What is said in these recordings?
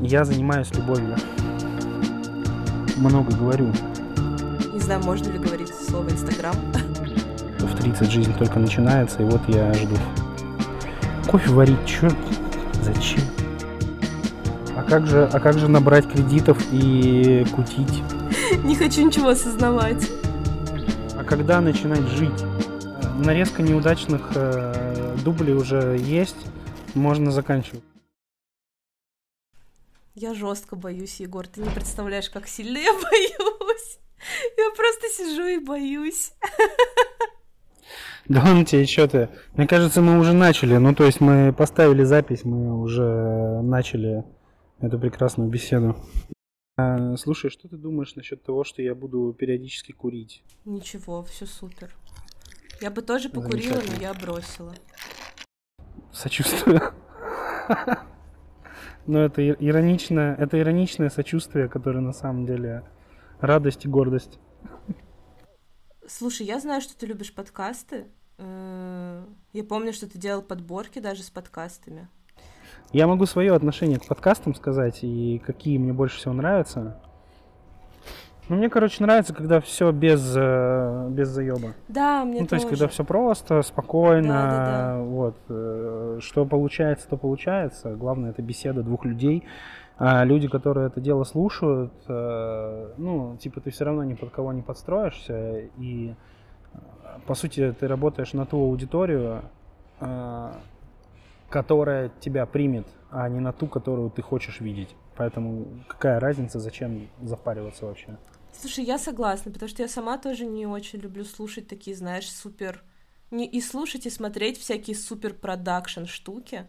Я занимаюсь любовью. Много говорю. Не знаю, можно ли говорить слово Инстаграм. В 30 жизнь только начинается, и вот я жду. Кофе варить, чё? Зачем? А как же, а как же набрать кредитов и кутить? Не хочу ничего осознавать. А когда начинать жить? Нарезка неудачных э, дублей уже есть, можно заканчивать. Я жестко боюсь, Егор. Ты не представляешь, как сильно я боюсь. Я просто сижу и боюсь. Да ладно тебе, что ты? Мне кажется, мы уже начали. Ну, то есть мы поставили запись, мы уже начали эту прекрасную беседу. А, слушай, что ты думаешь насчет того, что я буду периодически курить? Ничего, все супер. Я бы тоже покурила, но я бросила. Сочувствую. Но это ироничное, это ироничное сочувствие, которое на самом деле радость и гордость. Слушай, я знаю, что ты любишь подкасты. Э, я помню, что ты делал подборки даже с подкастами. Я могу свое отношение к подкастам сказать и какие мне больше всего нравятся. Ну, мне, короче, нравится, когда все без, э, без заеба. Да, мне Ну, то тоже. есть, когда все просто, спокойно, Да, да, да. вот, э, что получается, то получается. Главное, это беседа двух людей. А люди, которые это дело слушают, э, ну, типа, ты все равно ни под кого не подстроишься, и, по сути, ты работаешь на ту аудиторию, которая тебя примет, а не на ту, которую ты хочешь видеть. Поэтому какая разница, зачем запариваться вообще? Слушай, я согласна, потому что я сама тоже не очень люблю слушать такие, знаешь, супер... Не и слушать, и смотреть всякие супер продакшн штуки.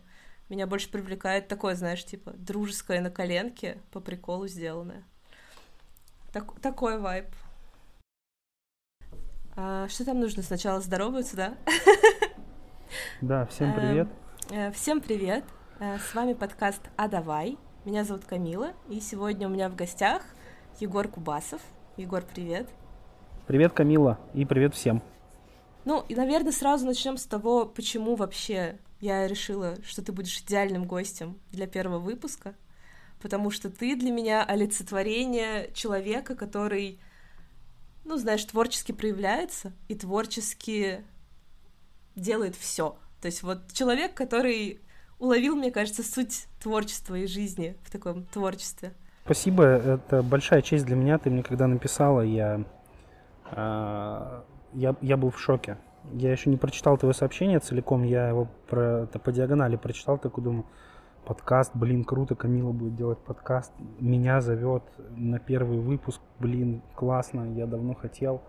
Меня больше привлекает такое, знаешь, типа дружеское на коленке, по приколу сделанное. Так, такой вайб. А, что там нужно? Сначала здороваться, да? Да, всем Эм, привет. Э, Всем привет! Э, С вами подкаст «А давай». Меня зовут Камила, и сегодня у меня в гостях Егор Кубасов. Егор, привет! Привет, Камила, и привет всем. Ну, и, наверное, сразу начнем с того, почему вообще я решила, что ты будешь идеальным гостем для первого выпуска, потому что ты для меня олицетворение человека, который, ну, знаешь, творчески проявляется и творчески делает все. То есть вот человек, который уловил, мне кажется, суть творчества и жизни в таком творчестве. Спасибо, это большая честь для меня. Ты мне когда написала, я, а, я, я был в шоке. Я еще не прочитал твое сообщение целиком, я его про, это по диагонали прочитал, такой думаю, подкаст, блин, круто, Камила будет делать подкаст, меня зовет на первый выпуск, блин, классно, я давно хотел,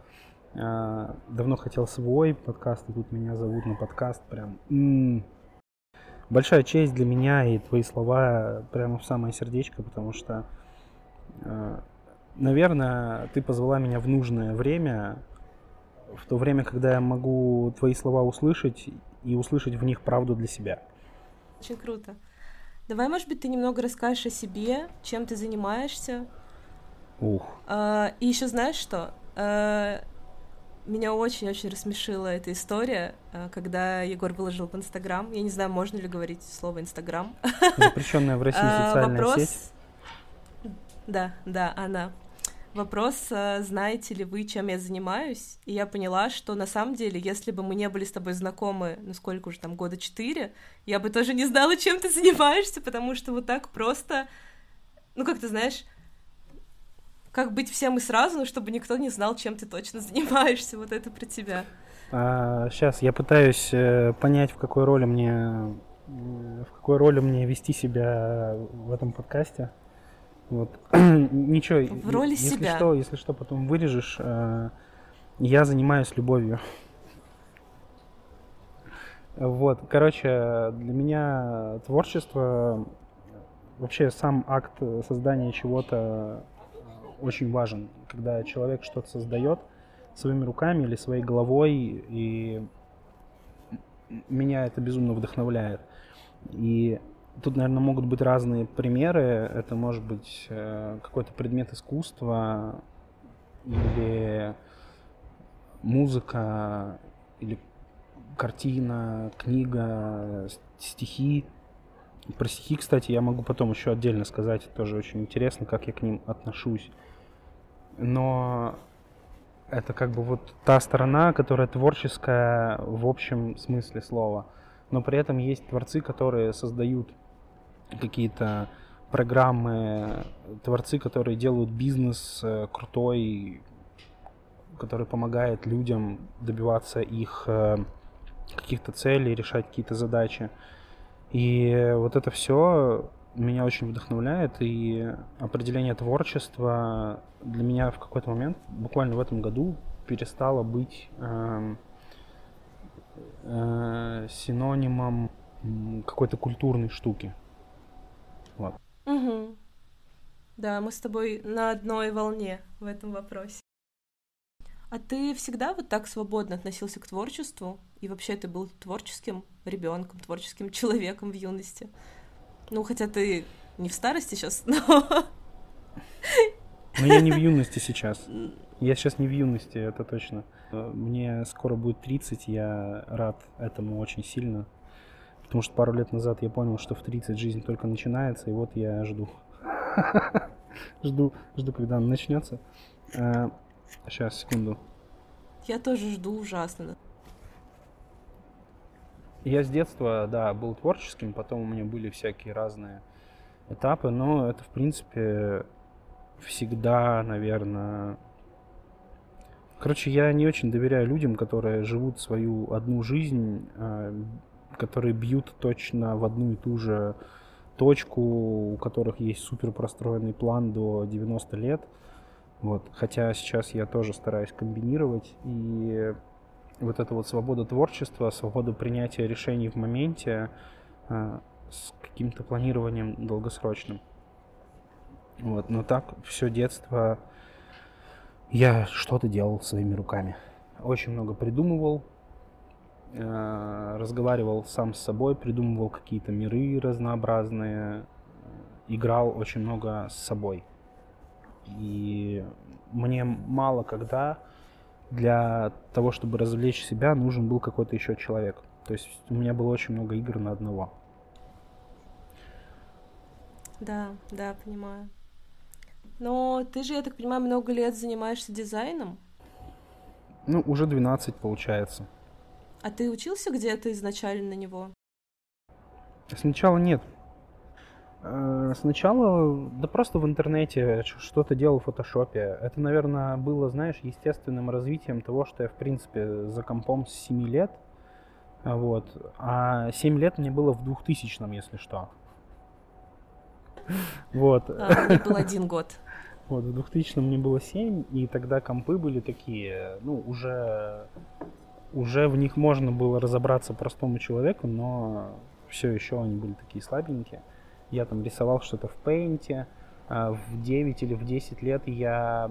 а, давно хотел свой подкаст, и тут меня зовут на подкаст, прям, м. большая честь для меня и твои слова прямо в самое сердечко, потому что Э, Наверное, ты позвала меня в нужное время, в то время, когда я могу твои слова услышать и услышать в них правду для себя. Очень круто. Давай, может быть, ты немного расскажешь о себе, чем ты занимаешься. Ух. А, и еще знаешь что? А, меня очень-очень рассмешила эта история, а, когда Егор выложил в Инстаграм. Я не знаю, можно ли говорить слово Инстаграм. Запрещенная в России А, социальная Вопрос... сеть. Да, да, она. Вопрос, а, знаете ли вы, чем я занимаюсь? И я поняла, что на самом деле, если бы мы не были с тобой знакомы, ну сколько уже там, года четыре, я бы тоже не знала, чем ты занимаешься, потому что вот так просто, ну как ты знаешь, как быть всем и сразу, но чтобы никто не знал, чем ты точно занимаешься, вот это про тебя. А, сейчас я пытаюсь э, понять, в какой роли мне э, в какой роли мне вести себя в этом подкасте. Вот. Ничего. В роли если себя. Что, если что, потом вырежешь. э, я занимаюсь любовью. Вот, короче, для меня творчество, вообще сам акт создания чего-то очень важен, когда человек что-то создает своими руками или своей головой, и меня это безумно вдохновляет. И тут, наверное, могут быть разные примеры. Это может быть э, какой-то предмет искусства или музыка, или картина, книга, стихи. Про стихи, кстати, я могу потом еще отдельно сказать, тоже очень интересно, как я к ним отношусь. Но это как бы вот та сторона, которая творческая в общем смысле слова. Но при этом есть творцы, которые создают какие-то программы, творцы, которые делают бизнес э, крутой, который помогает людям добиваться их э, каких-то целей, решать какие-то задачи. И вот это все меня очень вдохновляет, и определение творчества для меня в какой-то момент, буквально в этом году, перестало быть э, э, синонимом какой-то культурной штуки. Вот. Угу. Да, мы с тобой на одной волне в этом вопросе. А ты всегда вот так свободно относился к творчеству? И вообще ты был творческим ребенком, творческим человеком в юности? Ну, хотя ты не в старости сейчас, но... Но я не в юности сейчас. Я сейчас не в юности, это точно. Мне скоро будет 30, я рад этому очень сильно. Потому что пару лет назад я понял, что в 30 жизнь только начинается, и вот я жду. Жду, жду, когда она начнется. Сейчас, секунду. Я тоже жду ужасно. Я с детства, да, был творческим, потом у меня были всякие разные этапы, но это, в принципе, всегда, наверное... Короче, я не очень доверяю людям, которые живут свою одну жизнь, а, которые бьют точно в одну и ту же точку, у которых есть супер простроенный план до 90 лет. Вот. Хотя сейчас я тоже стараюсь комбинировать. И вот эта вот свобода творчества, свобода принятия решений в моменте э, с каким-то планированием долгосрочным. Вот. Но так все детство я что-то делал своими руками. Очень много придумывал, э, разговаривал сам с собой, придумывал какие-то миры разнообразные, играл очень много с собой. И мне мало когда для того, чтобы развлечь себя, нужен был какой-то еще человек. То есть у меня было очень много игр на одного. Да, да, понимаю. Но ты же, я так понимаю, много лет занимаешься дизайном? Ну, уже 12 получается. А ты учился где-то изначально на него? Сначала нет. Э, сначала, да просто в интернете что-то делал в фотошопе. Это, наверное, было, знаешь, естественным развитием того, что я, в принципе, за компом с 7 лет. Вот. А 7 лет мне было в 2000-м, если что. Вот. А, мне был один год. Вот, в 2000-м мне было 7, и тогда компы были такие, ну, уже, уже в них можно было разобраться простому человеку, но все еще они были такие слабенькие. Я там рисовал что-то в Paint. А, в 9 или в 10 лет я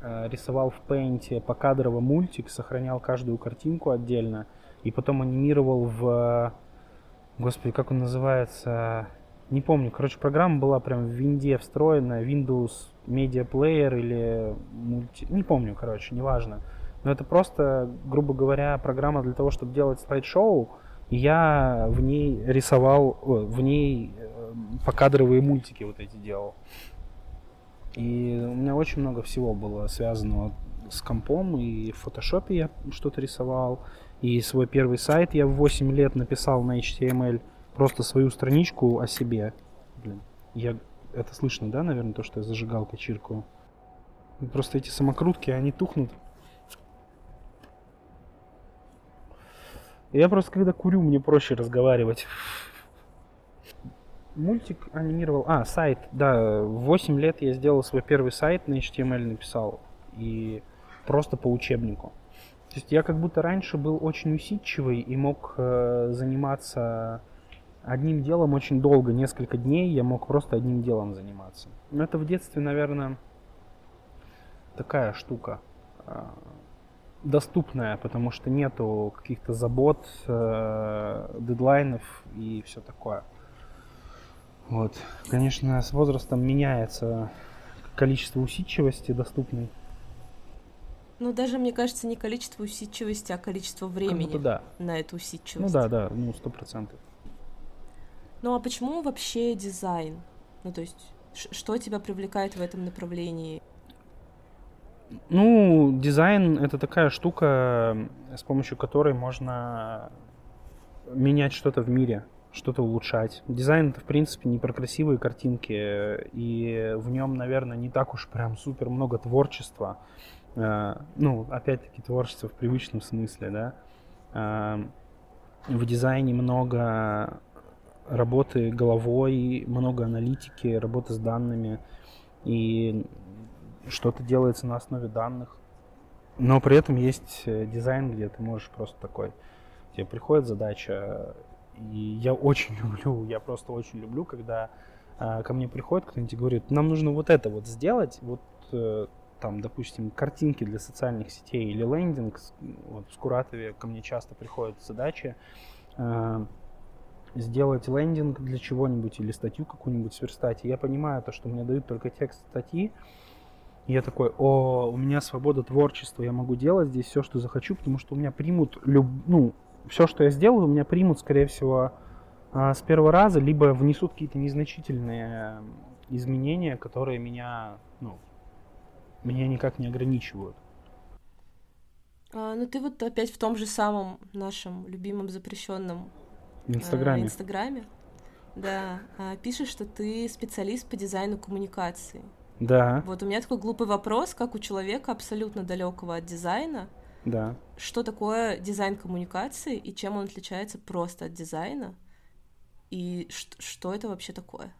а, рисовал в Paint покадрово мультик, сохранял каждую картинку отдельно. И потом анимировал в... Господи, как он называется? Не помню. Короче, программа была прям в винде встроенная. Windows Media Player или мульти... Не помню, короче, неважно. Но это просто, грубо говоря, программа для того, чтобы делать слайд-шоу. И я в ней рисовал, в ней покадровые мультики вот эти делал. И у меня очень много всего было связано с компом, и в фотошопе я что-то рисовал, и свой первый сайт я в 8 лет написал на HTML, просто свою страничку о себе. Блин, я... Это слышно, да, наверное, то, что я зажигалкой чиркаю? Просто эти самокрутки, они тухнут. Я просто когда курю, мне проще разговаривать мультик анимировал. А, сайт, да. В 8 лет я сделал свой первый сайт на HTML написал. И просто по учебнику. То есть я как будто раньше был очень усидчивый и мог э, заниматься одним делом очень долго, несколько дней я мог просто одним делом заниматься. Но это в детстве, наверное, такая штука э, доступная, потому что нету каких-то забот, э, дедлайнов и все такое. Вот. Конечно, с возрастом меняется количество усидчивости доступной. Ну, даже, мне кажется, не количество усидчивости, а количество времени да. на эту усидчивость. Ну да, да, ну, сто процентов. Ну а почему вообще дизайн? Ну то есть, что тебя привлекает в этом направлении? Ну, дизайн это такая штука, с помощью которой можно менять что-то в мире, что-то улучшать. Дизайн это, в принципе, не про красивые картинки, и в нем, наверное, не так уж прям супер много творчества. Э, ну, опять-таки, творчество в привычном смысле, да. Э, в дизайне много работы головой, много аналитики, работы с данными, и что-то делается на основе данных. Но при этом есть э, дизайн, где ты можешь просто такой, тебе приходит задача, и я очень люблю, я просто очень люблю, когда э, ко мне приходит кто-нибудь и говорит, нам нужно вот это вот сделать, вот э, там, допустим, картинки для социальных сетей или лендинг, вот в Скуратове ко мне часто приходят задачи, э, сделать лендинг для чего-нибудь или статью какую-нибудь сверстать. И я понимаю то, что мне дают только текст статьи, и я такой, о, у меня свобода творчества, я могу делать здесь все, что захочу, потому что у меня примут, люб... ну, все, что я сделаю, у меня примут, скорее всего, а, с первого раза, либо внесут какие-то незначительные изменения, которые меня, ну, меня никак не ограничивают. А, ну ты вот опять в том же самом нашем любимом запрещенном Инстаграме. Э, Инстаграме. Да, а, пишешь, что ты специалист по дизайну коммуникации. Да. Вот у меня такой глупый вопрос, как у человека абсолютно далекого от дизайна. Да. Что такое дизайн коммуникации и чем он отличается просто от дизайна? И что, это вообще такое?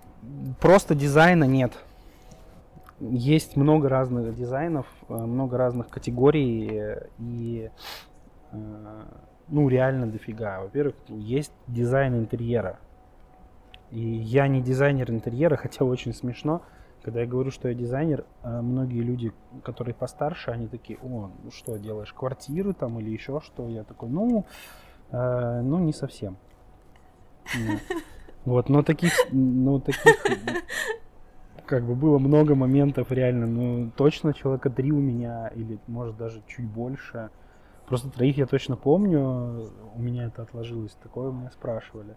Просто дизайна нет. Есть много разных дизайнов, э, много разных категорий, э, и ну, реально дофига. Во-первых, есть дизайн интерьера. И я не дизайнер интерьера, хотя очень смешно. Когда я говорю, что я дизайнер, а многие люди, которые постарше, они такие, о, ну что, делаешь квартиры там или еще что? Я такой, ну, э, ну не совсем. Вот, но таких, ну таких, как бы было много моментов реально, ну точно человека три у меня, или может даже чуть больше. Просто троих я точно помню, у меня это отложилось, такое меня спрашивали.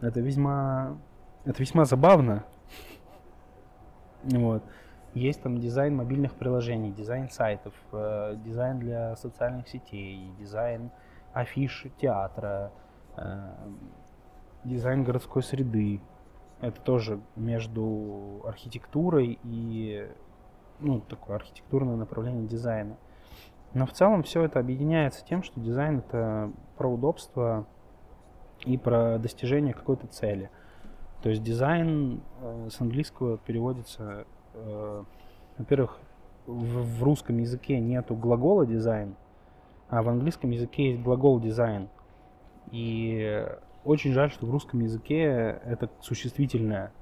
Это весьма, это весьма забавно. Вот. Есть там дизайн мобильных приложений, дизайн сайтов, э, дизайн для социальных сетей, дизайн афиш театра, э, дизайн городской среды. Это тоже между архитектурой и ну, такое архитектурное направление дизайна. Но в целом все это объединяется тем, что дизайн это про удобство и про достижение какой-то цели. То есть дизайн э, с английского переводится, э, во-первых, в, в русском языке нету глагола дизайн, а в английском языке есть глагол дизайн. И очень жаль, что в русском языке это существительное.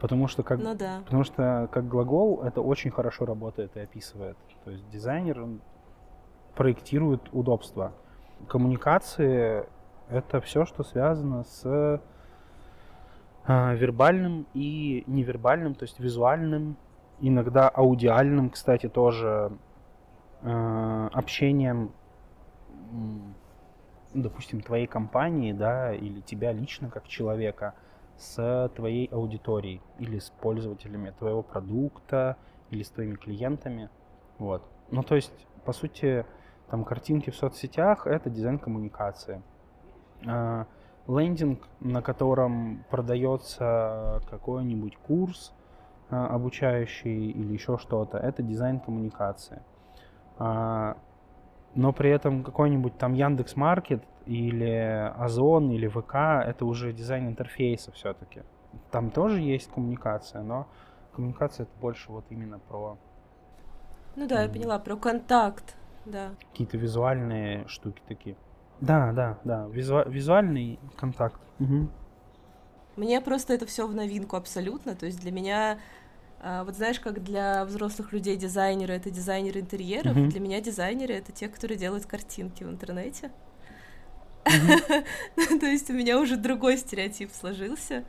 Потому что как, ну, да. потому что как глагол это очень хорошо работает и описывает. То есть дизайнер проектирует удобство. Коммуникации это все, что связано с вербальным и невербальным, то есть визуальным, иногда аудиальным, кстати, тоже э, общением, допустим, твоей компании, да, или тебя лично как человека – с твоей аудиторией или с пользователями твоего продукта или с твоими клиентами. Вот. Ну, то есть, по сути, там картинки в соцсетях — это дизайн коммуникации. Лендинг, на котором продается какой-нибудь курс а, обучающий или еще что-то, это дизайн коммуникации. А, но при этом какой-нибудь там Яндекс Маркет или Озон, или ВК, это уже дизайн интерфейса все-таки. Там тоже есть коммуникация, но коммуникация это больше вот именно про... Ну да, я поняла, про контакт, да. Какие-то визуальные штуки такие. Да, да, да, визу... визуальный контакт. Угу. Мне просто это все в новинку абсолютно, то есть для меня а, вот знаешь, как для взрослых людей дизайнеры это дизайнеры интерьеров, mm-hmm. для меня дизайнеры это те, которые делают картинки в интернете. Mm-hmm. То есть у меня уже другой стереотип сложился.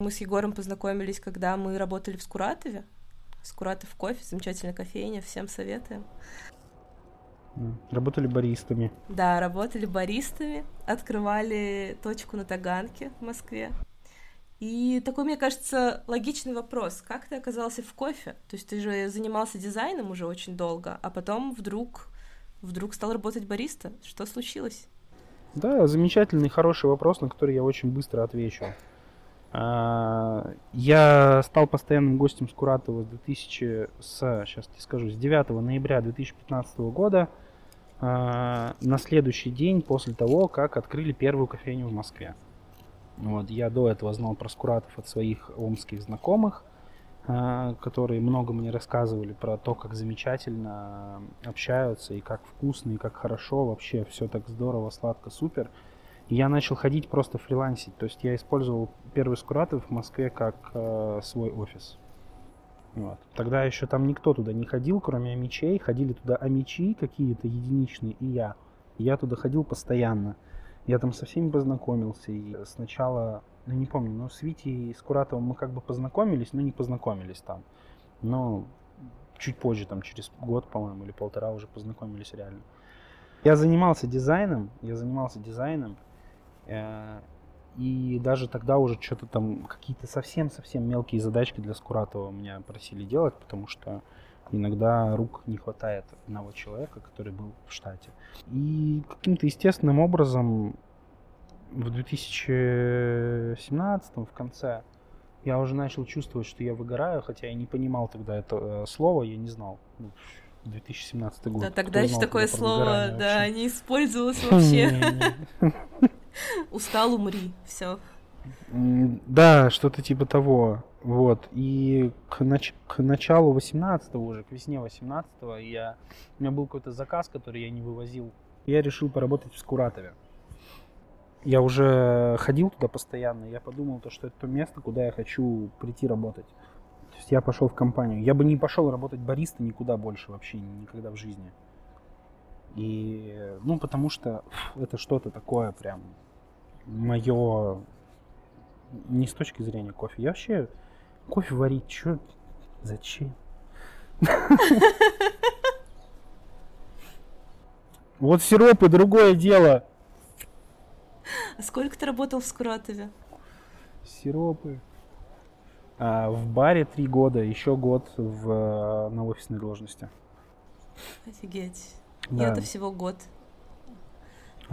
Мы с Егором познакомились, когда мы работали в Скуратове. Скуратов кофе, замечательная кофейня, всем советуем. Работали баристами. Да, работали баристами, открывали точку на Таганке в Москве. И такой, мне кажется, логичный вопрос. Как ты оказался в кофе? То есть ты же занимался дизайном уже очень долго, а потом вдруг, вдруг стал работать бариста. Что случилось? Да, замечательный, хороший вопрос, на который я очень быстро отвечу. Я стал постоянным гостем Скуратова с 2000, с, сейчас тебе скажу, с 9 ноября 2015 года а, на следующий день после того, как открыли первую кофейню в Москве. Вот, я до этого знал про Скуратов от своих омских знакомых, а, которые много мне рассказывали про то, как замечательно общаются, и как вкусно, и как хорошо, вообще все так здорово, сладко, супер я начал ходить просто фрилансить. То есть я использовал первый Скуратов в Москве как э, свой офис. Вот. Тогда еще там никто туда не ходил, кроме амичей. Ходили туда амичи какие-то единичные и я. я туда ходил постоянно. Я там со всеми познакомился. И сначала, ну не помню, но с Витей и Скуратовым мы как бы познакомились, но не познакомились там. Но чуть позже, там через год, по-моему, или полтора уже познакомились реально. Я занимался дизайном, я занимался дизайном, и даже тогда уже что-то там, какие-то совсем-совсем мелкие задачки для Скуратова меня просили делать, потому что иногда рук не хватает одного человека, который был в штате. И каким-то естественным образом в 2017 в конце я уже начал чувствовать, что я выгораю, хотя я не понимал тогда это э, слово, я не знал. 2017 год. Да, тогда еще такое слово, да, не использовалось вообще. Устал, умри, все. Да, что-то типа того. Вот. И к, нач- к началу 18 уже, к весне 18 я... у меня был какой-то заказ, который я не вывозил. Я решил поработать в Скуратове. Я уже ходил туда постоянно, я подумал, то, что это то место, куда я хочу прийти работать. То есть я пошел в компанию. Я бы не пошел работать бариста никуда больше вообще, никогда в жизни. И, ну, потому что это что-то такое прям мое не с точки зрения кофе. Я вообще кофе варить, что, зачем? Вот сиропы другое дело. А сколько ты работал в Скуратове? Сиропы. А, в баре три года, еще год в, на офисной должности. Офигеть. Да. И это всего год.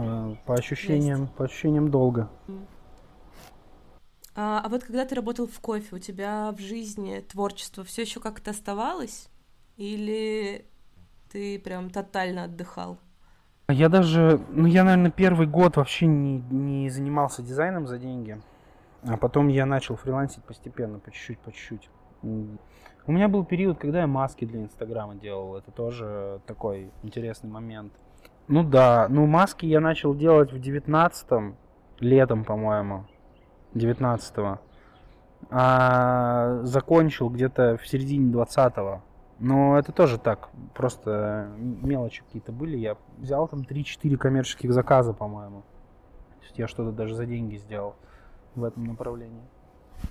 А, по ощущениям, Жесть. по ощущениям долго. А, а вот когда ты работал в кофе, у тебя в жизни творчество все еще как-то оставалось? Или ты прям тотально отдыхал? Я даже, ну я, наверное, первый год вообще не, не занимался дизайном за деньги. А потом я начал фрилансить постепенно, по чуть-чуть, по чуть-чуть. У меня был период, когда я маски для Инстаграма делал. Это тоже такой интересный момент. Ну да, ну маски я начал делать в девятнадцатом, летом, по-моему, девятнадцатого. А закончил где-то в середине двадцатого. Но это тоже так, просто мелочи какие-то были. Я взял там 3-4 коммерческих заказа, по-моему. То есть я что-то даже за деньги сделал в этом направлении.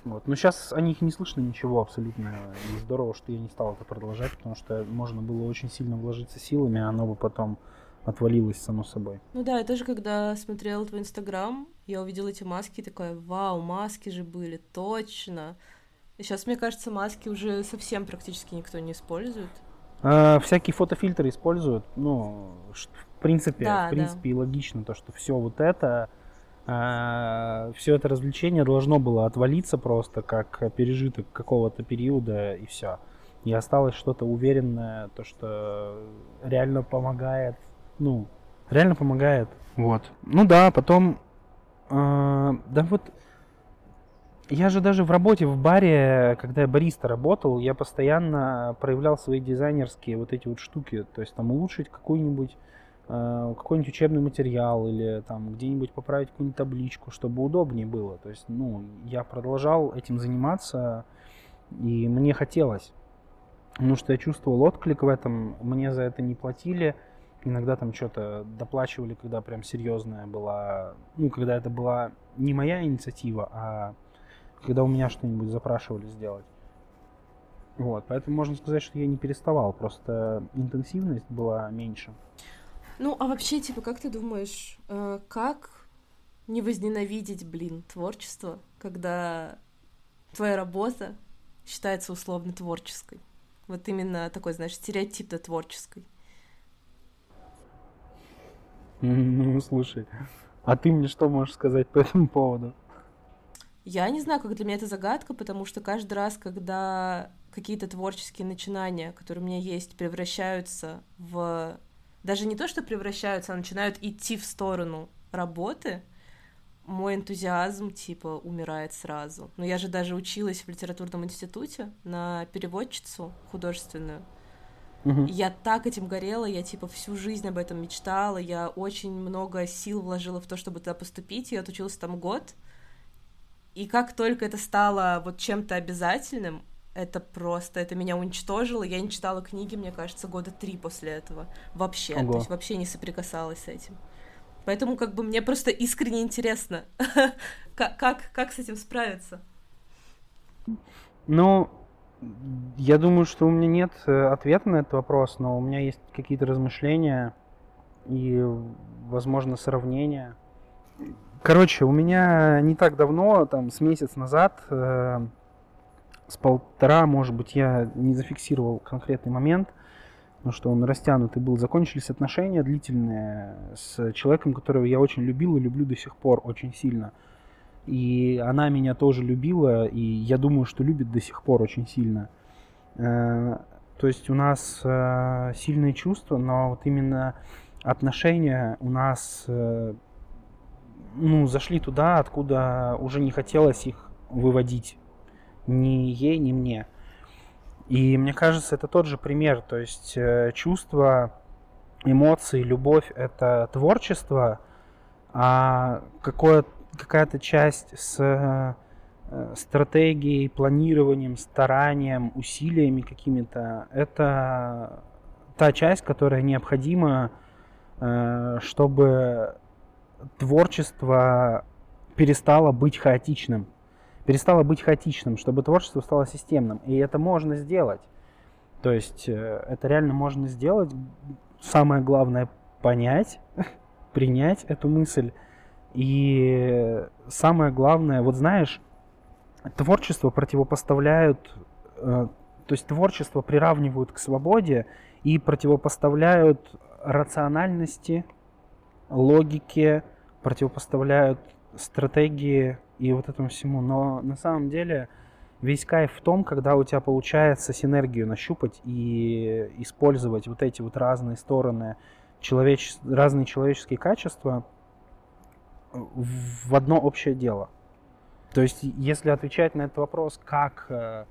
Вот. Но сейчас о них не слышно ничего абсолютно. И здорово, что я не стал это продолжать, потому что можно было очень сильно вложиться силами, а оно бы потом отвалилось само собой. Ну да, я тоже, когда смотрела твой инстаграм, я увидела эти маски и такая, вау, маски же были, точно. И сейчас, мне кажется, маски уже совсем практически никто не использует. А, всякие фотофильтры используют, ну, в принципе, да, в принципе, да. и логично то, что все вот это а, все это развлечение должно было отвалиться просто как пережиток какого-то периода и все. И осталось что-то уверенное, то, что реально помогает, ну, реально помогает. Вот. Ну да, потом, э, да вот, я же даже в работе в баре, когда я бариста работал, я постоянно проявлял свои дизайнерские вот эти вот штуки, то есть там улучшить какую-нибудь Э, какой-нибудь учебный материал или там где-нибудь поправить какую-нибудь табличку, чтобы удобнее было. То есть, ну, я продолжал этим заниматься, и мне хотелось. Потому что я чувствовал отклик в этом, мне за это не платили. Иногда там что-то доплачивали, когда прям серьезная была, ну, когда это была не моя инициатива, а когда у меня что-нибудь запрашивали сделать. Вот, поэтому можно сказать, что я не переставал, просто интенсивность была меньше. Ну, а вообще, типа, как ты думаешь, э, как не возненавидеть, блин, творчество, когда твоя работа считается условно творческой? Вот именно такой, знаешь, стереотипно творческой. Ну, слушай, а ты мне что можешь сказать по этому поводу? Я не знаю, как для меня это загадка, потому что каждый раз, когда какие-то творческие начинания, которые у меня есть, превращаются в... Даже не то, что превращаются, а начинают идти в сторону работы, мой энтузиазм, типа, умирает сразу. Но я же даже училась в литературном институте на переводчицу художественную. Мгм. Я так этим горела, я, типа, всю жизнь об этом мечтала, я очень много сил вложила в то, чтобы туда поступить, я отучилась там год, и как только это стало вот чем-то обязательным, это просто, это меня уничтожило. Я не читала книги, мне кажется, года три после этого. Вообще, Ого. то есть вообще не соприкасалась с этим. Поэтому как бы мне просто искренне интересно, как, как, как с этим справиться. Ну, я думаю, что у меня нет э, ответа на этот вопрос, но у меня есть какие-то размышления и, возможно, сравнения. Короче, у меня не так давно, там, с месяц назад, э, с полтора, может быть, я не зафиксировал конкретный момент, но что он растянутый был, закончились отношения длительные с человеком, которого я очень любил и люблю до сих пор очень сильно. И она меня тоже любила, и я думаю, что любит до сих пор очень сильно. Э, То есть у нас э, сильные чувства, но вот именно отношения у нас э, ну, зашли туда, откуда уже не хотелось их выводить ни ей, ни мне. И мне кажется, это тот же пример. То есть чувства, эмоции, любовь — это творчество, а какое, какая-то часть с э, стратегией, планированием, старанием, усилиями какими-то — это та часть, которая необходима, э, чтобы творчество перестало быть хаотичным. Перестало быть хаотичным, чтобы творчество стало системным. И это можно сделать. То есть э, это реально можно сделать. Самое главное понять, принять эту мысль. И самое главное, вот знаешь, творчество противопоставляют, э, то есть творчество приравнивают к свободе и противопоставляют рациональности, логике, противопоставляют стратегии и вот этому всему. Но на самом деле весь кайф в том, когда у тебя получается синергию нащупать и использовать вот эти вот разные стороны, человеч... разные человеческие качества в одно общее дело. То есть, если отвечать на этот вопрос, как, э,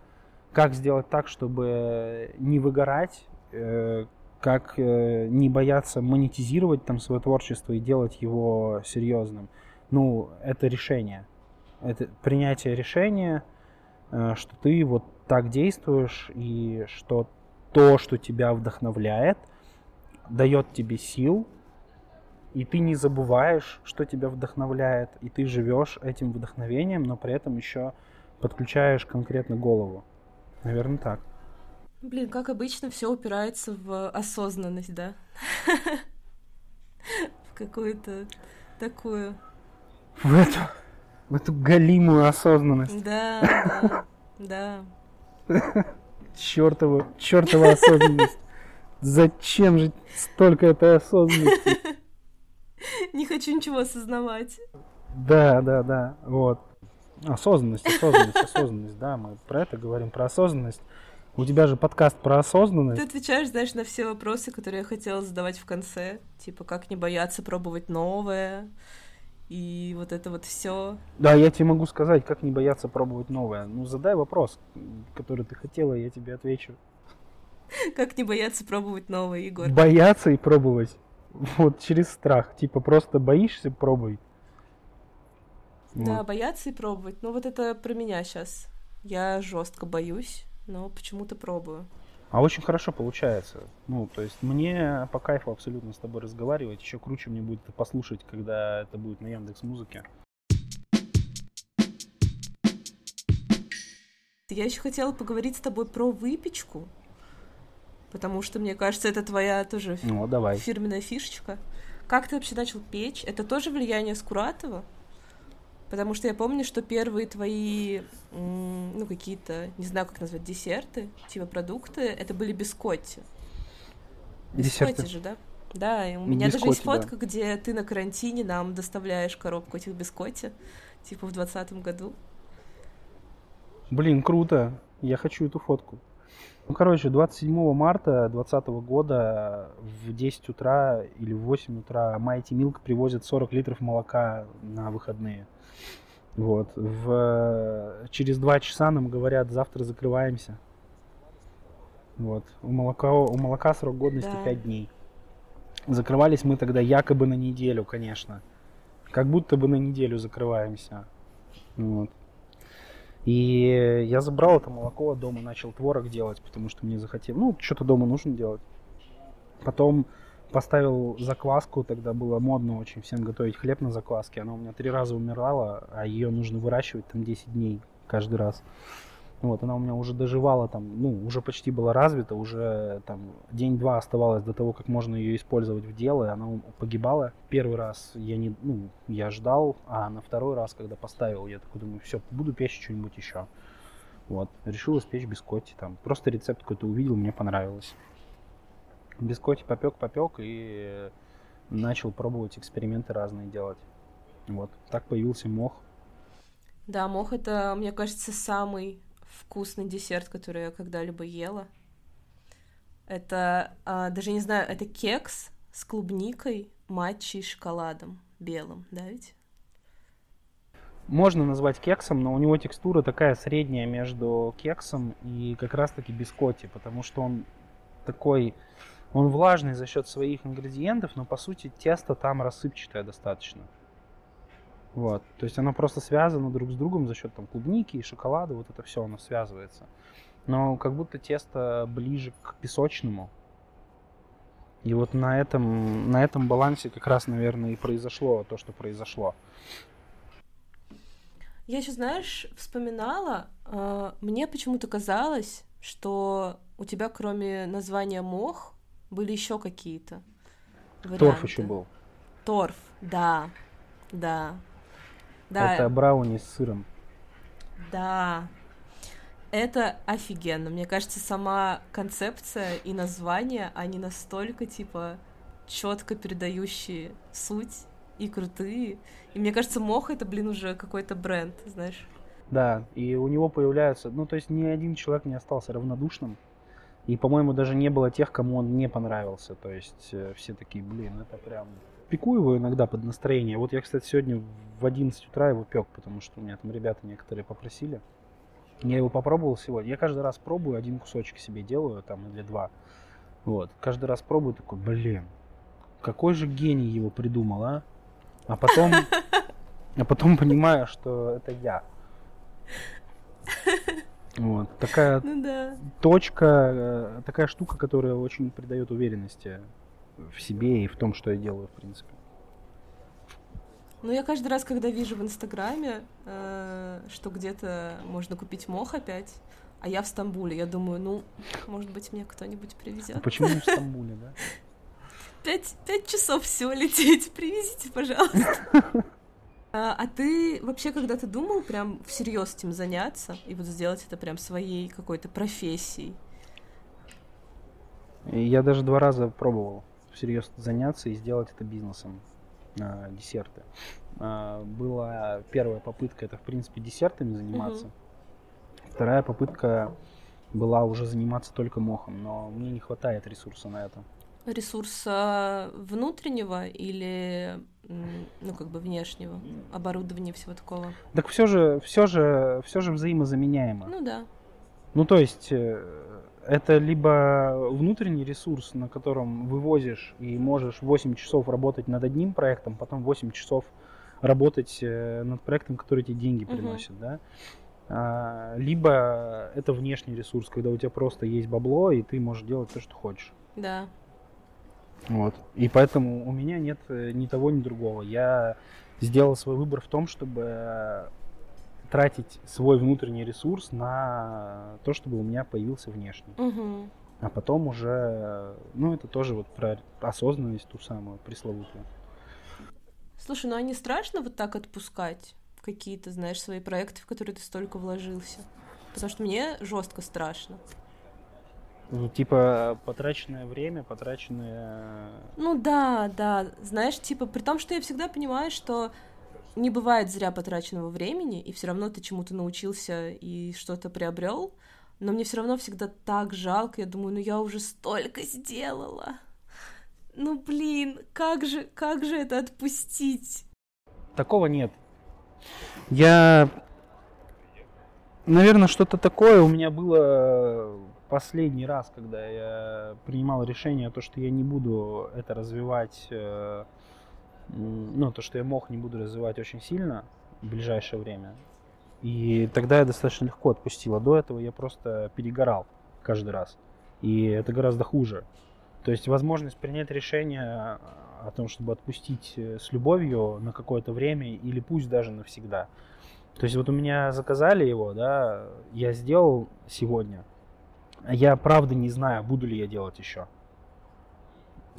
как сделать так, чтобы не выгорать, э, как э, не бояться монетизировать там свое творчество и делать его серьезным, ну, это решение. Это принятие решения, что ты вот так действуешь, и что то, что тебя вдохновляет, дает тебе сил, и ты не забываешь, что тебя вдохновляет, и ты живешь этим вдохновением, но при этом еще подключаешь конкретно голову. Наверное, так. Блин, как обычно, все упирается в осознанность, да? В какую-то такую. В эту, в эту галимую осознанность. Да, да, да. Чертова, чертова осознанность. Зачем же столько этой осознанности? Не хочу ничего осознавать. Да, да, да, вот. Осознанность, осознанность, осознанность, да, мы про это говорим, про осознанность. У тебя же подкаст про Ты осознанность. отвечаешь, знаешь, на все вопросы, которые я хотела задавать в конце. Типа, как не бояться пробовать новое. И вот это вот все. Да, я тебе могу сказать, как не бояться пробовать новое. Ну, задай вопрос, который ты хотела, я тебе отвечу. Как не бояться пробовать новое, Егор. Бояться и пробовать. Вот через страх. Типа просто боишься, пробуй. Да, Вот. бояться и пробовать. Ну вот это про меня сейчас. Я жестко боюсь, но почему-то пробую. А очень хорошо получается. Ну, то есть мне по кайфу абсолютно с тобой разговаривать. Еще круче мне будет послушать, когда это будет на Яндекс Музыке. Я еще хотела поговорить с тобой про выпечку. Потому что, мне кажется, это твоя тоже Ну, давай. фирменная фишечка. Как ты вообще начал печь? Это тоже влияние Скуратова? Потому что я помню, что первые твои, ну, какие-то, не знаю, как назвать, десерты, типа продукты, это были бискотти. Десерты. Бискотти же, да? Да, и у меня даже есть Бискотти, да. фотка, где ты на карантине нам доставляешь коробку этих бискотти, типа в двадцатом году. Блин, круто. Я хочу эту фотку. Ну, короче, 27 марта 2020 года в 10 утра или в 8 утра Mighty Milk привозит 40 литров молока на выходные. Вот. В... Через два часа нам говорят, завтра закрываемся. Вот. У молока, у молока срок годности Да. 5 дней. Закрывались мы тогда якобы на неделю, конечно. Как будто бы на неделю закрываемся. Вот. И я забрал это молоко дома, начал творог делать, потому что мне захотелось. Ну, что-то дома нужно делать. Потом поставил закваску, тогда было модно очень всем готовить хлеб на закваске. Она у меня три раза умирала, а ее нужно выращивать там 10 дней каждый раз. Вот, она у меня уже доживала там, ну, уже почти была развита, уже там день-два оставалось до того, как можно ее использовать в дело, и она погибала. Первый раз я не, ну, я ждал, а на второй раз, когда поставил, я такой думаю, все, буду печь что-нибудь еще. Вот, решил испечь бискотти там. Просто рецепт какой-то увидел, мне понравилось. Бискотти попек, попек и начал пробовать эксперименты разные делать. Вот, так появился мох. Да, мох это, мне кажется, самый вкусный десерт, который я когда-либо ела. Это, а, даже не знаю, это кекс с клубникой, матчей шоколадом белым, да ведь? Можно назвать кексом, но у него текстура такая средняя между кексом и как раз таки бискотти, потому что он такой, он влажный за счет своих ингредиентов, но по сути тесто там рассыпчатое достаточно. Вот, то есть оно просто связано друг с другом за счет там клубники и шоколада, вот это все оно связывается. Но как будто тесто ближе к песочному. И вот на этом, на этом балансе как раз, наверное, и произошло то, что произошло. Я еще, знаешь, вспоминала, а, мне почему-то казалось, что у тебя кроме названия мох были еще какие-то Торф еще был. Торф, да, да, да. Это брауни с сыром. Да, это офигенно. Мне кажется, сама концепция и название, они настолько, типа, четко передающие суть и крутые. И мне кажется, мох это, блин, уже какой-то бренд, знаешь. Да, и у него появляются... Ну, то есть ни один человек не остался равнодушным. И, по-моему, даже не было тех, кому он не понравился. То есть э, все такие, блин, это прям... Пеку его иногда под настроение. Вот я, кстати, сегодня в 11 утра его пек, потому что у меня там ребята некоторые попросили. Я его попробовал сегодня. Я каждый раз пробую, один кусочек себе делаю, там, или два. Вот. Каждый раз пробую, такой, блин, какой же гений его придумал, а? А потом... А потом понимаю, что это я. Вот. Такая Ну да. точка, э, такая штука, которая очень придает уверенности в себе и в том, что я делаю, в принципе. Ну, я каждый раз, когда вижу в Инстаграме, э, что где-то можно купить мох опять, а я в Стамбуле, я думаю, ну, может быть, мне кто-нибудь А привезет. почему не в Стамбуле, да? Пять, пять часов всего лететь, привезите, пожалуйста. А, а ты вообще когда-то думал прям всерьез этим заняться и вот сделать это прям своей какой-то профессией? Я даже два раза пробовал всерьез заняться и сделать это бизнесом. а, десерты. А, была первая попытка, это в принципе десертами заниматься. Вторая попытка была уже заниматься только мохом, но мне не хватает ресурса на это. Ресурса внутреннего или, ну, как бы внешнего, оборудования всего такого? Так все же, все же, все же взаимозаменяемо. Ну да. Ну, то есть, э, это либо внутренний ресурс, на котором вывозишь и можешь 8 часов работать над одним проектом, потом 8 часов работать э, над проектом, который тебе деньги приносит, да. А, либо это внешний ресурс, когда у тебя просто есть бабло, и ты можешь делать то, что хочешь. Да. Вот. И поэтому у меня нет э, ни того, ни другого. Я сделал свой выбор в том, чтобы тратить свой внутренний ресурс на то, чтобы у меня появился внешний. Угу. А потом уже, ну, это тоже вот про осознанность ту самую пресловутую. Слушай, ну а не страшно вот так отпускать какие-то, знаешь, свои проекты, в которые ты столько вложился? Потому что мне жестко страшно. Ну, типа, потраченное время, потраченное... Ну да, да. Знаешь, типа, при том, что я всегда понимаю, что не бывает зря потраченного времени, и все равно ты чему-то научился и что-то приобрел, но мне все равно всегда так жалко, я думаю, ну я уже столько сделала. Ну блин, как же, как же это отпустить? Такого нет. Я, наверное, что-то такое у меня было последний раз, когда я принимал решение, то, что я не буду это развивать, э, ну, то, что я мог, не буду развивать очень сильно в ближайшее время. И тогда я достаточно легко отпустила. До этого я просто перегорал каждый раз. И это гораздо хуже. То есть возможность принять решение о том, чтобы отпустить э, с любовью на какое-то время или пусть даже навсегда. То есть вот у меня заказали его, да, я сделал сегодня. Я правда не знаю, буду ли я делать еще.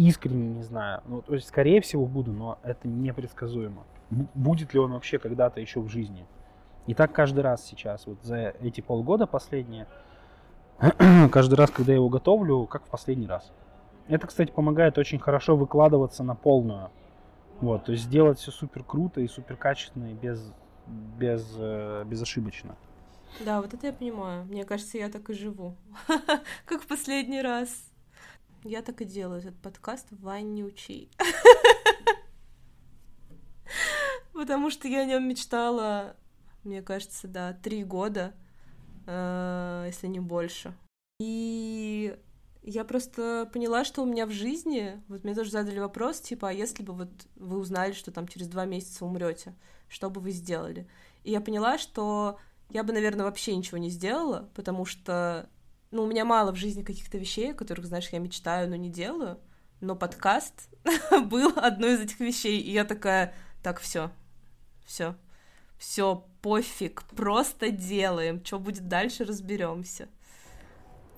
Искренне не знаю. Ну, то есть, скорее всего, буду, но это непредсказуемо. Будет ли он вообще когда-то еще в жизни? И так каждый раз сейчас, вот за эти полгода последние, каждый раз, когда я его готовлю, как в последний раз. Это, кстати, помогает очень хорошо выкладываться на полную. Вот, то есть сделать все супер круто и супер качественно и без, без, э, безошибочно. Да, вот это я понимаю. Мне кажется, я так и живу. как в последний раз. Я так и делаю этот подкаст вонючий. Потому что я о нем мечтала мне кажется, да, три года, э, если не больше. И я просто поняла, что у меня в жизни, вот мне тоже задали вопрос, типа, а если бы вот вы узнали, что там через два месяца умрете, что бы вы сделали? И я поняла, что я бы, наверное, вообще ничего не сделала, потому что, ну, у меня мало в жизни каких-то вещей, о которых, знаешь, я мечтаю, но не делаю. Но подкаст был одной из этих вещей, и я такая, так, все, все, все, пофиг, просто делаем. Что будет дальше, разберемся.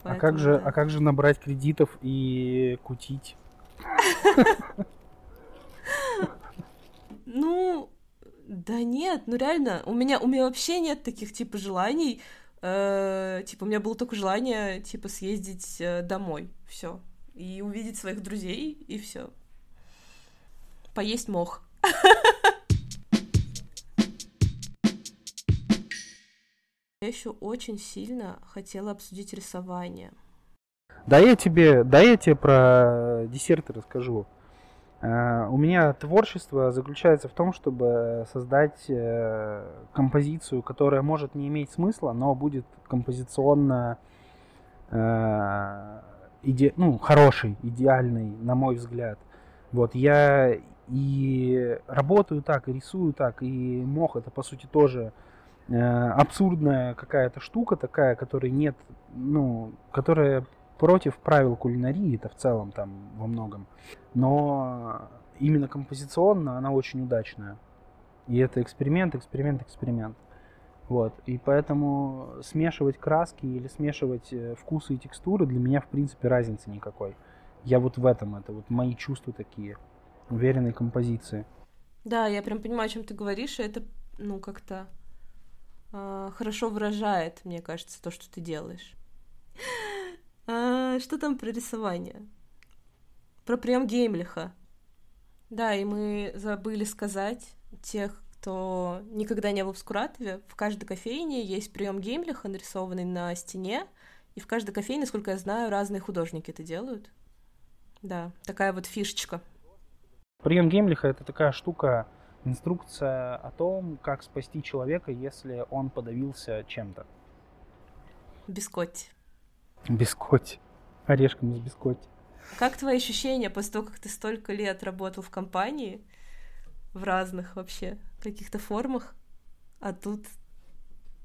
а как же, да. а как же набрать кредитов и кутить? Ну, да нет, ну реально, у меня, у меня вообще нет таких типа желаний. Э, типа, у меня было только желание, типа, съездить э, домой, все. И увидеть своих друзей, и все. Поесть мох. Я еще очень сильно хотела обсудить рисование. Да я тебе, да я тебе про десерты расскажу. Uh, у меня творчество заключается в том, чтобы создать uh, композицию, которая может не иметь смысла, но будет композиционно иде... ну, хороший, идеальный, на мой взгляд. Вот я и работаю так, и рисую так, и мох это по сути тоже Э, абсурдная какая-то штука такая, которой нет, ну, которая против правил кулинарии, это в целом там во многом. Но именно композиционно она очень удачная. И это эксперимент, эксперимент, эксперимент. Вот. И поэтому смешивать краски или смешивать э, вкусы и текстуры для меня, в принципе, разницы никакой. Я вот в этом, это вот мои чувства такие, уверенной композиции. Да, я прям понимаю, о чем ты говоришь, и это, ну, как-то э, хорошо выражает, мне кажется, то, что ты делаешь. А, что там про рисование? Про прием Геймлиха. Да, и мы забыли сказать тех, кто никогда не был в Скуратове, в каждой кофейне есть прием Геймлиха, нарисованный на стене, и в каждой кофейне, насколько я знаю, разные художники это делают. Да, такая вот фишечка. Прием Геймлиха это такая штука, Инструкция о том, как спасти человека, если он подавился чем-то. Бискотти. Бискотти. Орешком из бискотти. Как твои ощущения после того, как ты столько лет работал в компании, в разных вообще каких-то формах, а тут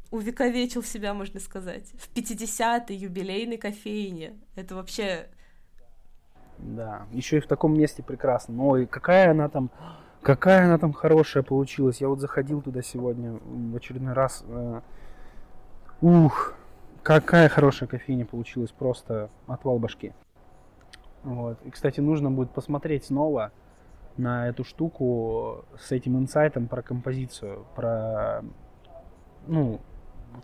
увековечил себя, можно сказать, в 50-й юбилейной кофейне. Это вообще... Да, еще и в таком месте прекрасно. Ой, какая она там Какая она там хорошая получилась. Я вот заходил туда сегодня в очередной раз. Э, ух, какая хорошая кофейня получилась, просто отвал башки. Вот. И, кстати, нужно будет посмотреть снова на эту штуку с этим инсайтом про композицию, про, ну,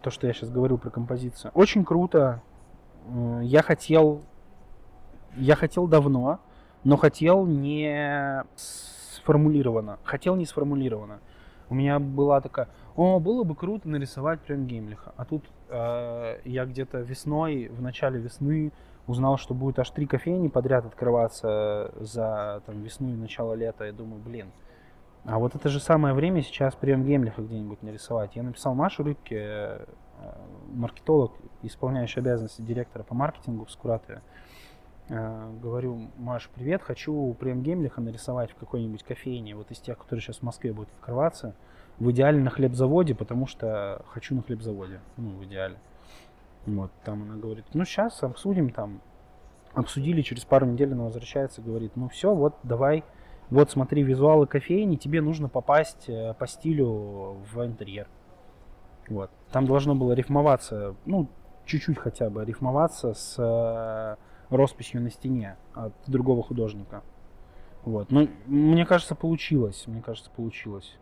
то, что я сейчас говорил про композицию. Очень круто. Я хотел, я хотел давно, но хотел не сформулировано. Хотел не сформулировано. У меня была такая, о, было бы круто нарисовать прям Геймлиха. А тут э, я где-то весной, в начале весны узнал, что будет аж три кофейни подряд открываться за там, весну и начало лета. Я думаю, блин, а вот это же самое время сейчас прием Гемлиха где-нибудь нарисовать. Я написал Машу Рыбке, э, маркетолог, исполняющий обязанности директора по маркетингу в Скуратове. Э, говорю, Маш, привет, хочу прием Гемлиха нарисовать в какой-нибудь кофейне, вот из тех, которые сейчас в Москве будут открываться. В идеале на хлебзаводе, потому что хочу на хлебзаводе. Ну, в идеале. Вот, там она говорит, ну, сейчас обсудим там. Обсудили, через пару недель она возвращается, говорит, ну, все, вот, давай, вот, смотри, визуалы кофейни, тебе нужно попасть э, по стилю в интерьер. Вот. Там должно было рифмоваться, ну, чуть-чуть хотя бы рифмоваться с э, росписью на стене от другого художника. Вот. Ну, мне кажется, получилось. Мне кажется, получилось.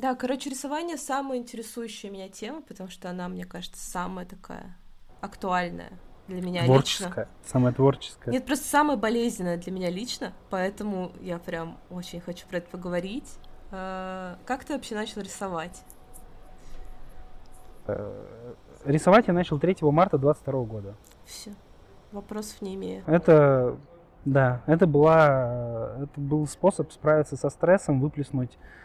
Да, короче, рисование самая интересующая меня тема, потому что она, мне кажется, самая такая актуальная для меня творческая, лично. самая творческая. Нет, просто самая болезненная для меня лично, поэтому я прям очень хочу про это поговорить. А, как ты вообще начал рисовать? Э, рисовать я начал 3 марта 22 года. Все, вопросов не имею. Это, да, это была, это был способ справиться со стрессом, выплеснуть э,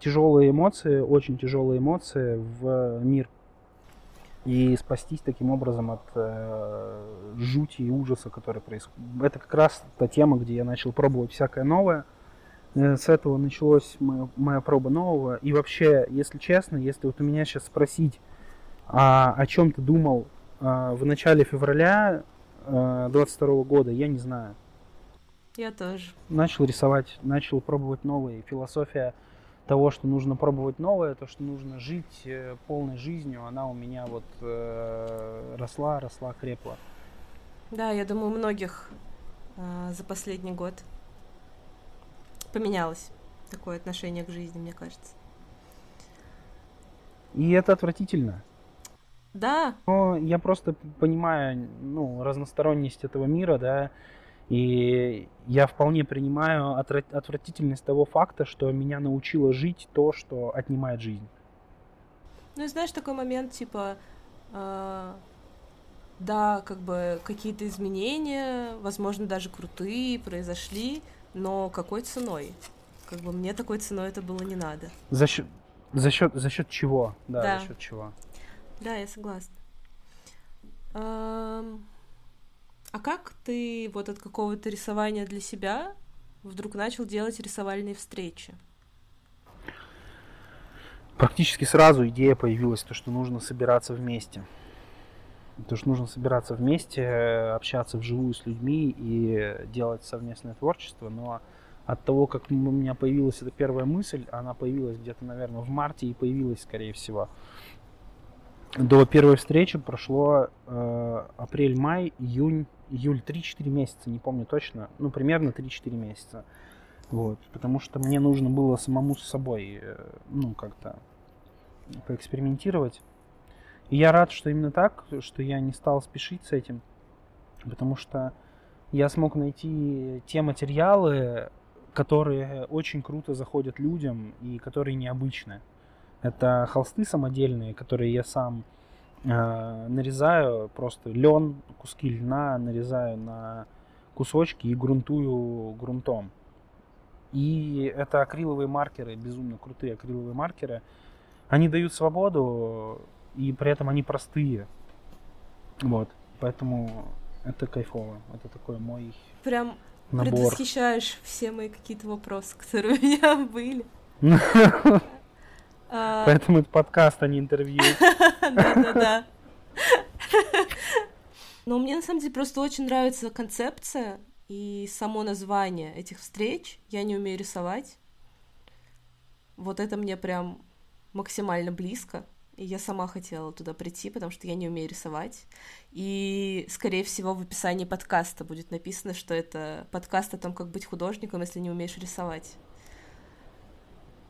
тяжелые эмоции, очень тяжелые эмоции в мир и спастись таким образом от э, жути и ужаса, который происходит. Это как раз та тема, где я начал пробовать всякое новое. Э, с этого началась моя, моя проба нового. И вообще, если честно, если вот у меня сейчас спросить, а, о чем ты думал а, в начале февраля а, 22 года, я не знаю. Я тоже. Начал рисовать, начал пробовать новые. Философия того, что нужно пробовать новое, то, что нужно жить э, полной жизнью, она у меня вот э, росла, росла, крепла. Да, я думаю, у многих э, за последний год поменялось такое отношение к жизни, мне кажется. И это отвратительно. Да. Но я просто понимаю, ну, разносторонность этого мира, да, и я вполне принимаю отвратительность того факта, что меня научило жить то, что отнимает жизнь. Ну и знаешь, такой момент, типа, э, да, как бы какие-то изменения, возможно, даже крутые, произошли, но какой ценой? Как бы мне такой ценой это было не надо. За счет, за счет, за счет чего? Да, да. за счет чего? Да, я согласна. Эм... А как ты вот от какого-то рисования для себя вдруг начал делать рисовальные встречи? Практически сразу идея появилась, то, что нужно собираться вместе. То, что нужно собираться вместе, общаться вживую с людьми и делать совместное творчество. Но от того, как у меня появилась эта первая мысль, она появилась где-то, наверное, в марте и появилась, скорее всего. До первой встречи прошло э, апрель-май, июнь, июль, 3-4 месяца, не помню точно, ну, примерно 3-4 месяца. Вот, потому что мне нужно было самому с собой, э, ну, как-то поэкспериментировать. И я рад, что именно так, что я не стал спешить с этим, потому что я смог найти те материалы, которые очень круто заходят людям и которые необычны. Это холсты самодельные, которые я сам нарезаю просто лен, куски льна нарезаю на кусочки и грунтую грунтом. И это акриловые маркеры, безумно крутые акриловые маркеры. Они дают свободу, и при этом они простые. Вот, поэтому это кайфово. Это такой мой Прям набор. предвосхищаешь все мои какие-то вопросы, которые у меня были. А, Поэтому это подкаст, а не интервью. Да-да-да. Но мне на самом деле просто очень нравится концепция и само название этих встреч. Я не умею рисовать. Вот это мне прям максимально близко. и я сама хотела туда прийти, потому что я не умею рисовать. И, скорее всего, в описании подкаста будет написано, что это подкаст о том, как быть художником, если не умеешь рисовать.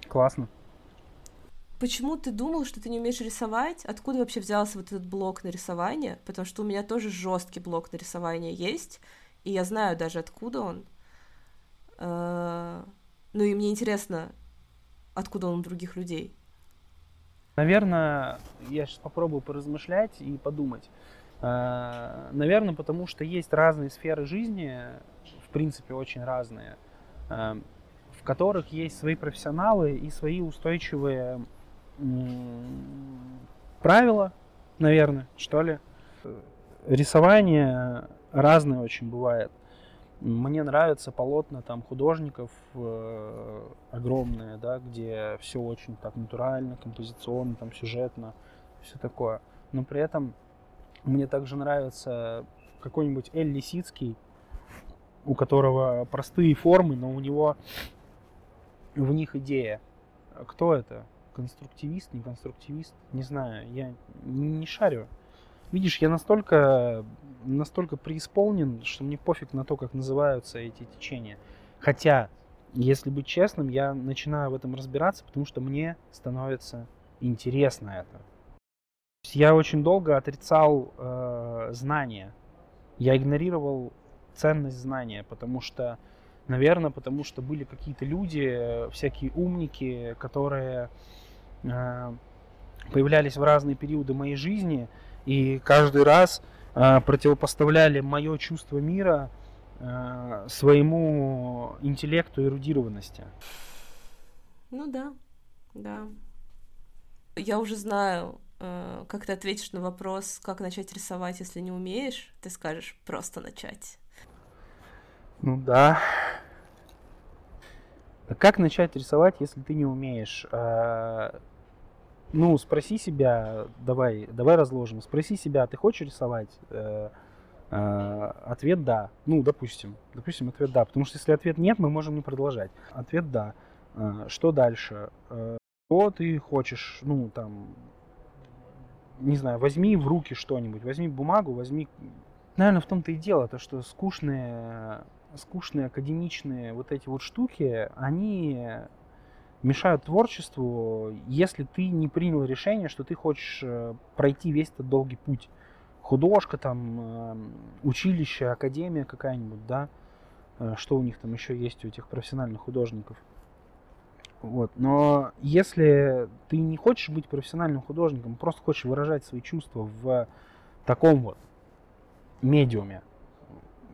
Классно. Почему ты думал, что ты не умеешь рисовать? Откуда вообще взялся вот этот блок на рисование? Потому что у меня тоже жесткий блок на рисование есть, и я знаю даже откуда он. Э, ну и мне интересно, откуда он у других людей. Наверное, я сейчас попробую поразмышлять и подумать. Э, Наверное, потому что есть разные сферы жизни, в принципе, очень разные, э, в которых есть свои профессионалы и свои устойчивые правила, наверное, что ли. Рисование разное очень бывает. Мне нравятся полотна там художников э, огромные, да, где все очень так натурально, композиционно, там сюжетно, все такое. Но при этом мне также нравится какой-нибудь Эль Лисицкий, у которого простые формы, но у него в них идея. Кто это? Конструктивист, не конструктивист, не знаю, я не шарю. Видишь, я настолько, настолько преисполнен, что мне пофиг на то, как называются эти течения. Хотя, если быть честным, я начинаю в этом разбираться, потому что мне становится интересно это. Я очень долго отрицал э, знания. Я игнорировал ценность знания, потому что, наверное, потому что были какие-то люди, всякие умники, которые Э, появлялись в разные периоды моей жизни, и каждый раз э, противопоставляли мое чувство мира э, своему интеллекту и эрудированности. Ну да, да. Я уже знаю, как ты ответишь на вопрос, как начать рисовать, если не умеешь. Ты скажешь просто начать. Ну да. Как начать рисовать, если ты не умеешь? Ну, спроси себя, давай, давай разложим. Спроси себя, ты хочешь рисовать? Э, э, ответ да. Ну, допустим. Допустим, ответ да. Потому что если ответ нет, мы можем не продолжать. Ответ да. Э, что дальше? Что ты хочешь, ну, там, не знаю, возьми в руки что-нибудь, возьми бумагу, возьми... Наверное, в том-то и дело, то, что скучные, скучные академичные вот эти вот штуки, они мешают творчеству, если ты не принял решение, что ты хочешь э, пройти весь этот долгий путь. Художка, там, эм, училище, академия какая-нибудь, да, э, что у них там еще есть у этих профессиональных художников. Вот. Но если ты не хочешь быть профессиональным художником, просто хочешь выражать свои чувства в таком вот медиуме,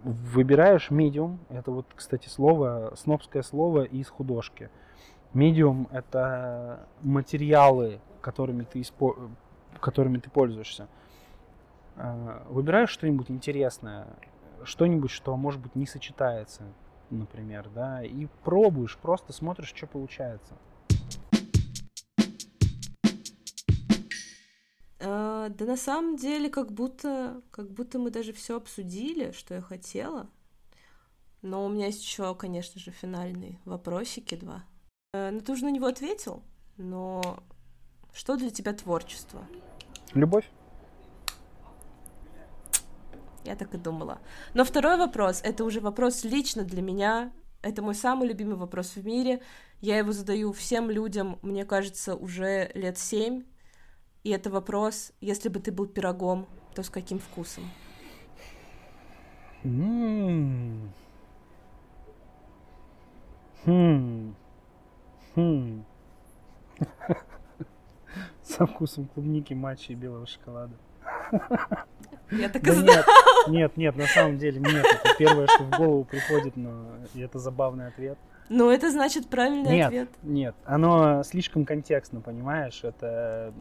выбираешь медиум, это вот, кстати, слово, снобское слово из художки – Медиум — это материалы, которыми ты, испо... которыми ты пользуешься. А, выбираешь что-нибудь интересное, что-нибудь, что, может быть, не сочетается, например, да, и пробуешь, просто смотришь, что получается. А, да на самом деле, как будто, как будто мы даже все обсудили, что я хотела. Но у меня есть еще, конечно же, финальные вопросики два. Э, ну, ты уже на него ответил, но что для тебя творчество? Любовь. Я так и думала. Но второй вопрос, это уже вопрос лично для меня. Это мой самый любимый вопрос в мире. Я его задаю всем людям, мне кажется, уже лет семь. И это вопрос, если бы ты был пирогом, то с каким вкусом? Mm. Хм. Хм. Со вкусом клубники, матча и белого шоколада. Я так и да нет, нет, нет, на самом деле нет. Это первое, что в голову приходит, но это забавный ответ. Ну, это значит правильный нет, ответ. Нет, оно слишком контекстно, понимаешь? Это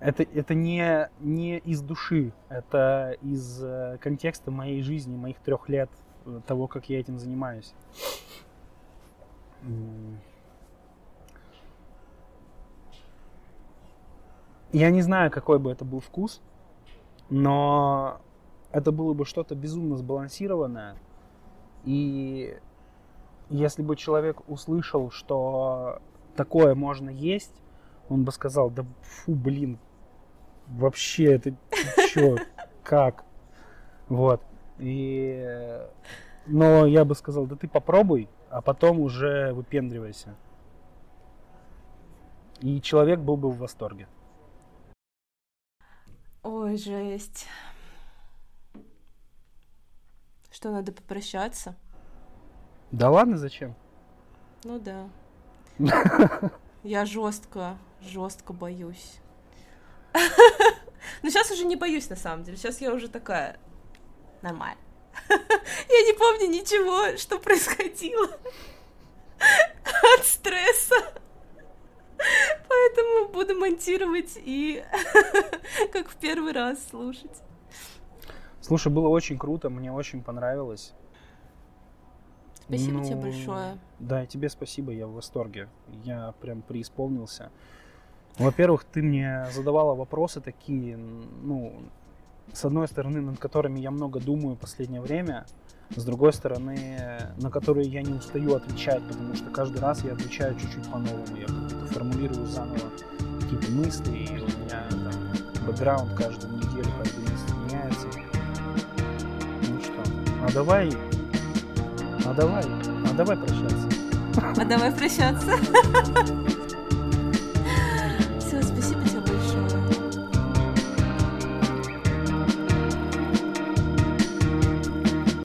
это, это не, не из души, это из э, контекста моей жизни, моих трех лет, э, того, как я этим занимаюсь. Я не знаю, какой бы это был вкус, но это было бы что-то безумно сбалансированное. И если бы человек услышал, что такое можно есть, он бы сказал, да фу, блин, вообще, это чё, как? Вот. И... Но я бы сказал, да ты попробуй, а потом уже выпендривайся. И человек был бы в восторге. Ой, жесть. Что, надо попрощаться? Да ладно, зачем? Ну да. Я жестко, жестко боюсь. Но сейчас уже не боюсь, на самом деле. Сейчас я уже такая нормально. Я не помню ничего, что происходило от стресса. Поэтому буду монтировать и как в первый раз слушать. Слушай, было очень круто, мне очень понравилось. Спасибо ну, тебе большое. Да, и тебе спасибо, я в восторге. Я прям преисполнился. Во-первых, ты мне задавала вопросы такие, ну, с одной стороны, над которыми я много думаю в последнее время, с другой стороны, на которые я не устаю отвечать, потому что каждый раз я отвечаю чуть-чуть по-новому, я как-то формулирую заново какие-то мысли, и у меня там бэкграунд каждую неделю, каждый месяц меняется. Ну что, а давай, а давай, а давай прощаться. А давай прощаться.